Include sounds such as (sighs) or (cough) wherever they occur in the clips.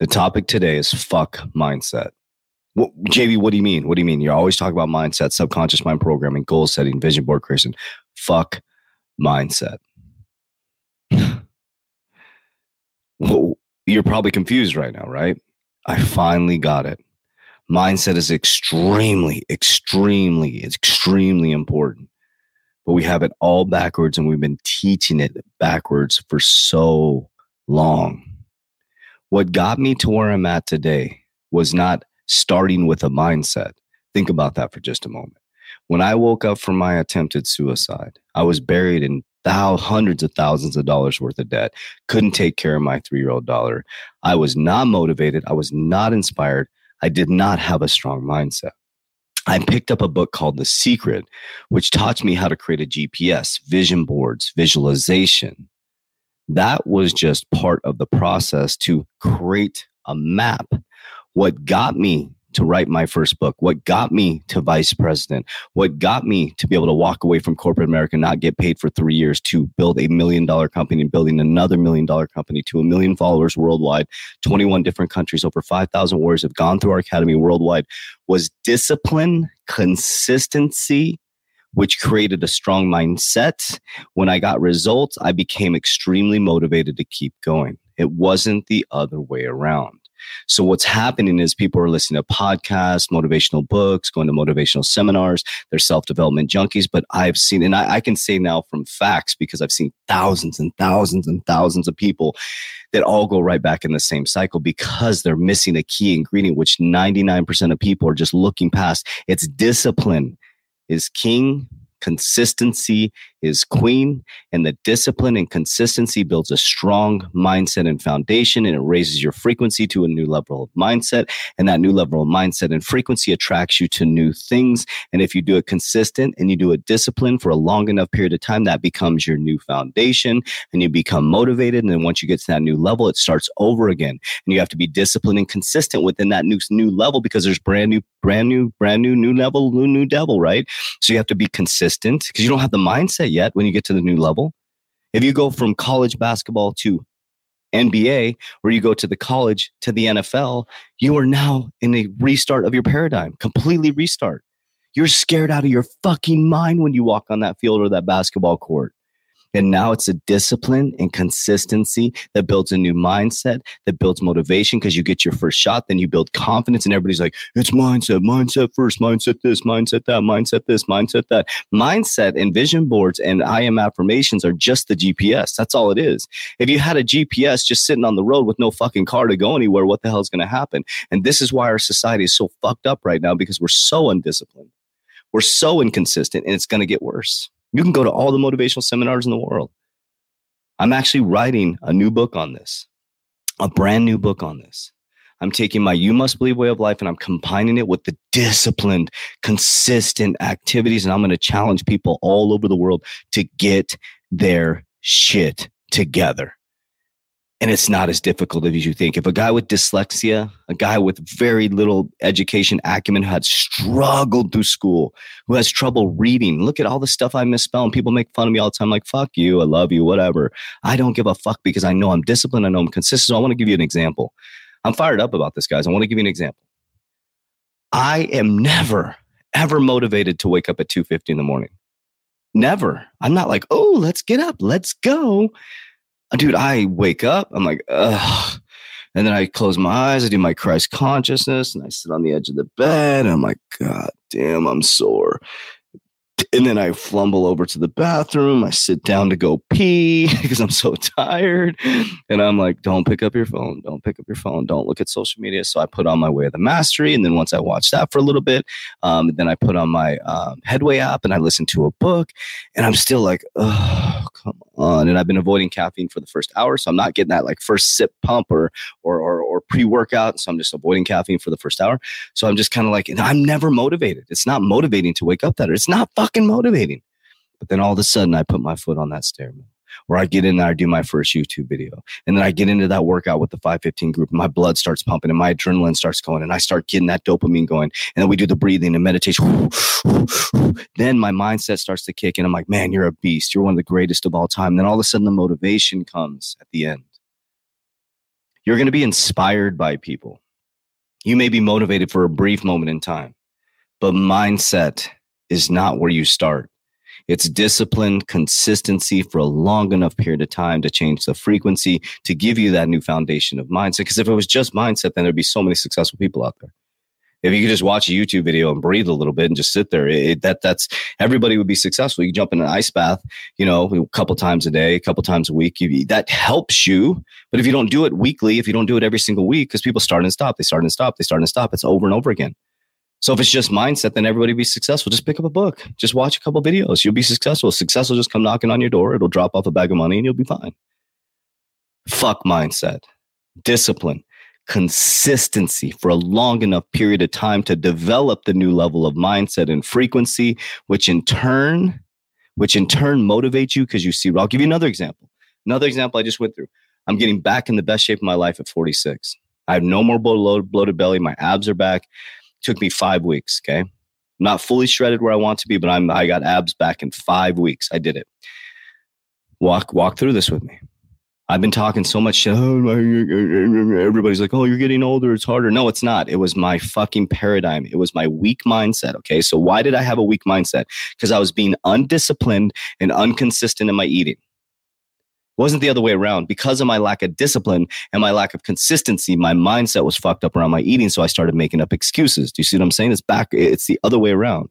The topic today is fuck mindset. What, JV, what do you mean? What do you mean? You're always talking about mindset, subconscious mind programming, goal setting, vision board creation. Fuck mindset. (sighs) well, you're probably confused right now, right? I finally got it. Mindset is extremely, extremely, extremely important. But we have it all backwards and we've been teaching it backwards for so long. What got me to where I'm at today was not starting with a mindset. Think about that for just a moment. When I woke up from my attempted suicide, I was buried in hundreds of thousands of dollars worth of debt, couldn't take care of my three year old daughter. I was not motivated. I was not inspired. I did not have a strong mindset. I picked up a book called The Secret, which taught me how to create a GPS, vision boards, visualization. That was just part of the process to create a map. What got me to write my first book, what got me to vice president, what got me to be able to walk away from corporate America, not get paid for three years to build a million dollar company and building another million dollar company to a million followers worldwide, 21 different countries, over 5,000 warriors have gone through our academy worldwide, was discipline, consistency, which created a strong mindset. When I got results, I became extremely motivated to keep going. It wasn't the other way around. So what's happening is people are listening to podcasts, motivational books, going to motivational seminars. They're self-development junkies. But I've seen, and I, I can say now from facts because I've seen thousands and thousands and thousands of people that all go right back in the same cycle because they're missing a key ingredient, which 99% of people are just looking past. It's discipline is king consistency is queen and the discipline and consistency builds a strong mindset and foundation and it raises your frequency to a new level of mindset and that new level of mindset and frequency attracts you to new things and if you do it consistent and you do it discipline for a long enough period of time that becomes your new foundation and you become motivated and then once you get to that new level it starts over again and you have to be disciplined and consistent within that new new level because there's brand new brand new brand new new level new new devil right? So you have to be consistent because you don't have the mindset yet when you get to the new level. If you go from college basketball to NBA, where you go to the college to the NFL, you are now in a restart of your paradigm, completely restart. You're scared out of your fucking mind when you walk on that field or that basketball court. And now it's a discipline and consistency that builds a new mindset, that builds motivation because you get your first shot, then you build confidence, and everybody's like, it's mindset, mindset first, mindset this, mindset that, mindset this, mindset that. Mindset and vision boards and I am affirmations are just the GPS. That's all it is. If you had a GPS just sitting on the road with no fucking car to go anywhere, what the hell is going to happen? And this is why our society is so fucked up right now because we're so undisciplined. We're so inconsistent and it's going to get worse. You can go to all the motivational seminars in the world. I'm actually writing a new book on this, a brand new book on this. I'm taking my You Must Believe way of life and I'm combining it with the disciplined, consistent activities. And I'm going to challenge people all over the world to get their shit together. And it's not as difficult as you think. If a guy with dyslexia, a guy with very little education acumen who had struggled through school, who has trouble reading, look at all the stuff I misspell. And people make fun of me all the time, like, fuck you, I love you, whatever. I don't give a fuck because I know I'm disciplined, I know I'm consistent. So I want to give you an example. I'm fired up about this, guys. I want to give you an example. I am never, ever motivated to wake up at 2.50 in the morning. Never. I'm not like, oh, let's get up, let's go dude, I wake up, I'm like, ugh. And then I close my eyes, I do my Christ consciousness, and I sit on the edge of the bed. And I'm like, God damn, I'm sore. And then I flumble over to the bathroom. I sit down to go pee (laughs) because I'm so tired. And I'm like, don't pick up your phone. Don't pick up your phone. Don't look at social media. So I put on my Way of the Mastery. And then once I watch that for a little bit, um, then I put on my um, Headway app and I listen to a book. And I'm still like, oh, come on. And I've been avoiding caffeine for the first hour. So I'm not getting that like first sip pump or, or, or, or pre workout. So I'm just avoiding caffeine for the first hour. So I'm just kind of like, I'm never motivated. It's not motivating to wake up that. It's not fucking motivating. But then all of a sudden I put my foot on that stair where I get in there, I do my first YouTube video. And then I get into that workout with the 515 group. And my blood starts pumping and my adrenaline starts going. And I start getting that dopamine going. And then we do the breathing and meditation. (laughs) then my mindset starts to kick in. I'm like, man, you're a beast. You're one of the greatest of all time. And then all of a sudden the motivation comes at the end. You're going to be inspired by people. You may be motivated for a brief moment in time, but mindset is not where you start. It's discipline, consistency for a long enough period of time to change the frequency to give you that new foundation of mindset. Because if it was just mindset, then there'd be so many successful people out there. If you could just watch a YouTube video and breathe a little bit and just sit there, it, that that's everybody would be successful. You jump in an ice bath, you know, a couple times a day, a couple times a week. You, that helps you. But if you don't do it weekly, if you don't do it every single week, because people start and stop, they start and stop, they start and stop, it's over and over again. So if it's just mindset, then everybody be successful. Just pick up a book. Just watch a couple videos. You'll be successful. Success will just come knocking on your door. It'll drop off a bag of money and you'll be fine. Fuck mindset. Discipline. Consistency for a long enough period of time to develop the new level of mindset and frequency, which in turn, which in turn motivates you because you see, I'll give you another example. Another example I just went through. I'm getting back in the best shape of my life at 46. I have no more bloated belly. My abs are back. Took me five weeks. Okay. I'm Not fully shredded where I want to be, but I'm I got abs back in five weeks. I did it. Walk walk through this with me. I've been talking so much shit. Oh, everybody's like, oh, you're getting older. It's harder. No, it's not. It was my fucking paradigm. It was my weak mindset. Okay. So why did I have a weak mindset? Because I was being undisciplined and inconsistent in my eating wasn't the other way around. Because of my lack of discipline and my lack of consistency, my mindset was fucked up around my eating. So I started making up excuses. Do you see what I'm saying? It's back, it's the other way around.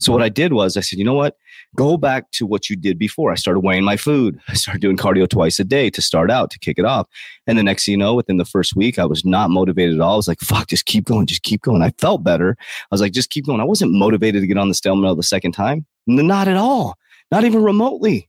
So what I did was I said, you know what? Go back to what you did before. I started weighing my food. (laughs) I started doing cardio twice a day to start out, to kick it off. And the next thing you know, within the first week, I was not motivated at all. I was like, fuck, just keep going, just keep going. I felt better. I was like, just keep going. I wasn't motivated to get on the stalemate the second time. Not at all. Not even remotely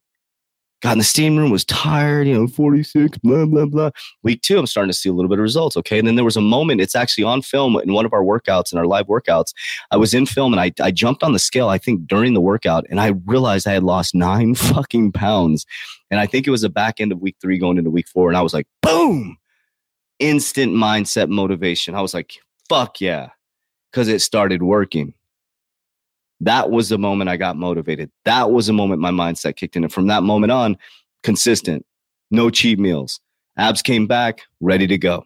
got in the steam room, was tired, you know, 46, blah, blah, blah. Week two, I'm starting to see a little bit of results. Okay. And then there was a moment, it's actually on film in one of our workouts, in our live workouts. I was in film and I, I jumped on the scale, I think during the workout, and I realized I had lost nine (laughs) fucking pounds. And I think it was the back end of week three going into week four. And I was like, boom, instant mindset motivation. I was like, fuck yeah. Cause it started working. That was the moment I got motivated. That was the moment my mindset kicked in. And from that moment on, consistent, no cheat meals. Abs came back, ready to go.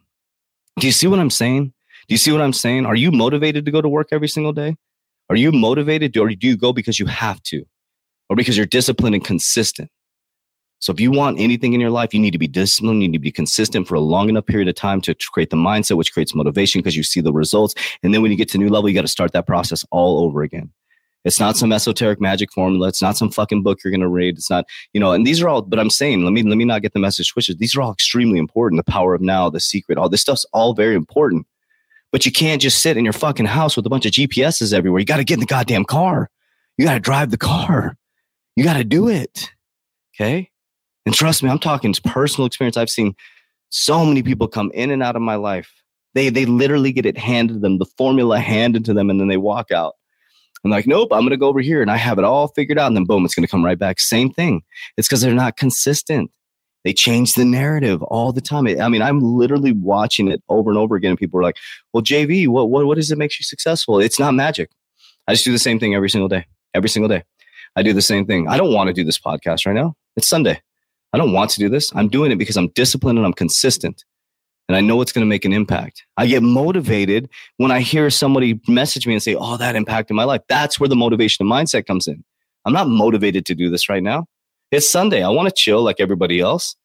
Do you see what I'm saying? Do you see what I'm saying? Are you motivated to go to work every single day? Are you motivated or do you go because you have to or because you're disciplined and consistent? So if you want anything in your life, you need to be disciplined. You need to be consistent for a long enough period of time to create the mindset, which creates motivation because you see the results. And then when you get to new level, you got to start that process all over again. It's not some esoteric magic formula. It's not some fucking book you're going to read. It's not, you know, and these are all, but I'm saying, let me, let me not get the message twisted. These are all extremely important. The power of now, the secret, all this stuff's all very important. But you can't just sit in your fucking house with a bunch of GPSs everywhere. You got to get in the goddamn car. You got to drive the car. You got to do it. Okay. And trust me, I'm talking personal experience. I've seen so many people come in and out of my life. They, they literally get it handed to them, the formula handed to them, and then they walk out. I'm like, nope, I'm going to go over here and I have it all figured out. And then boom, it's going to come right back. Same thing. It's because they're not consistent. They change the narrative all the time. I mean, I'm literally watching it over and over again. And people are like, well, JV, what, what, what does it make you successful? It's not magic. I just do the same thing every single day, every single day. I do the same thing. I don't want to do this podcast right now. It's Sunday. I don't want to do this. I'm doing it because I'm disciplined and I'm consistent and I know it's going to make an impact. I get motivated when I hear somebody message me and say, Oh, that impacted my life. That's where the motivation and mindset comes in. I'm not motivated to do this right now. It's Sunday. I want to chill like everybody else.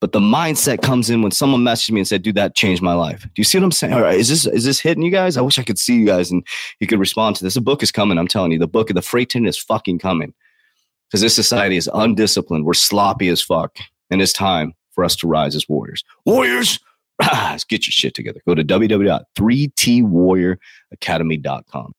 But the mindset comes in when someone messaged me and said, dude, that changed my life. Do you see what I'm saying? All right, is this is this hitting you guys? I wish I could see you guys and you could respond to this. The book is coming. I'm telling you, the book of the freight train is fucking coming. Because this society is undisciplined. We're sloppy as fuck. And it's time for us to rise as warriors. Warriors, rise! Get your shit together. Go to www.3twarrioracademy.com.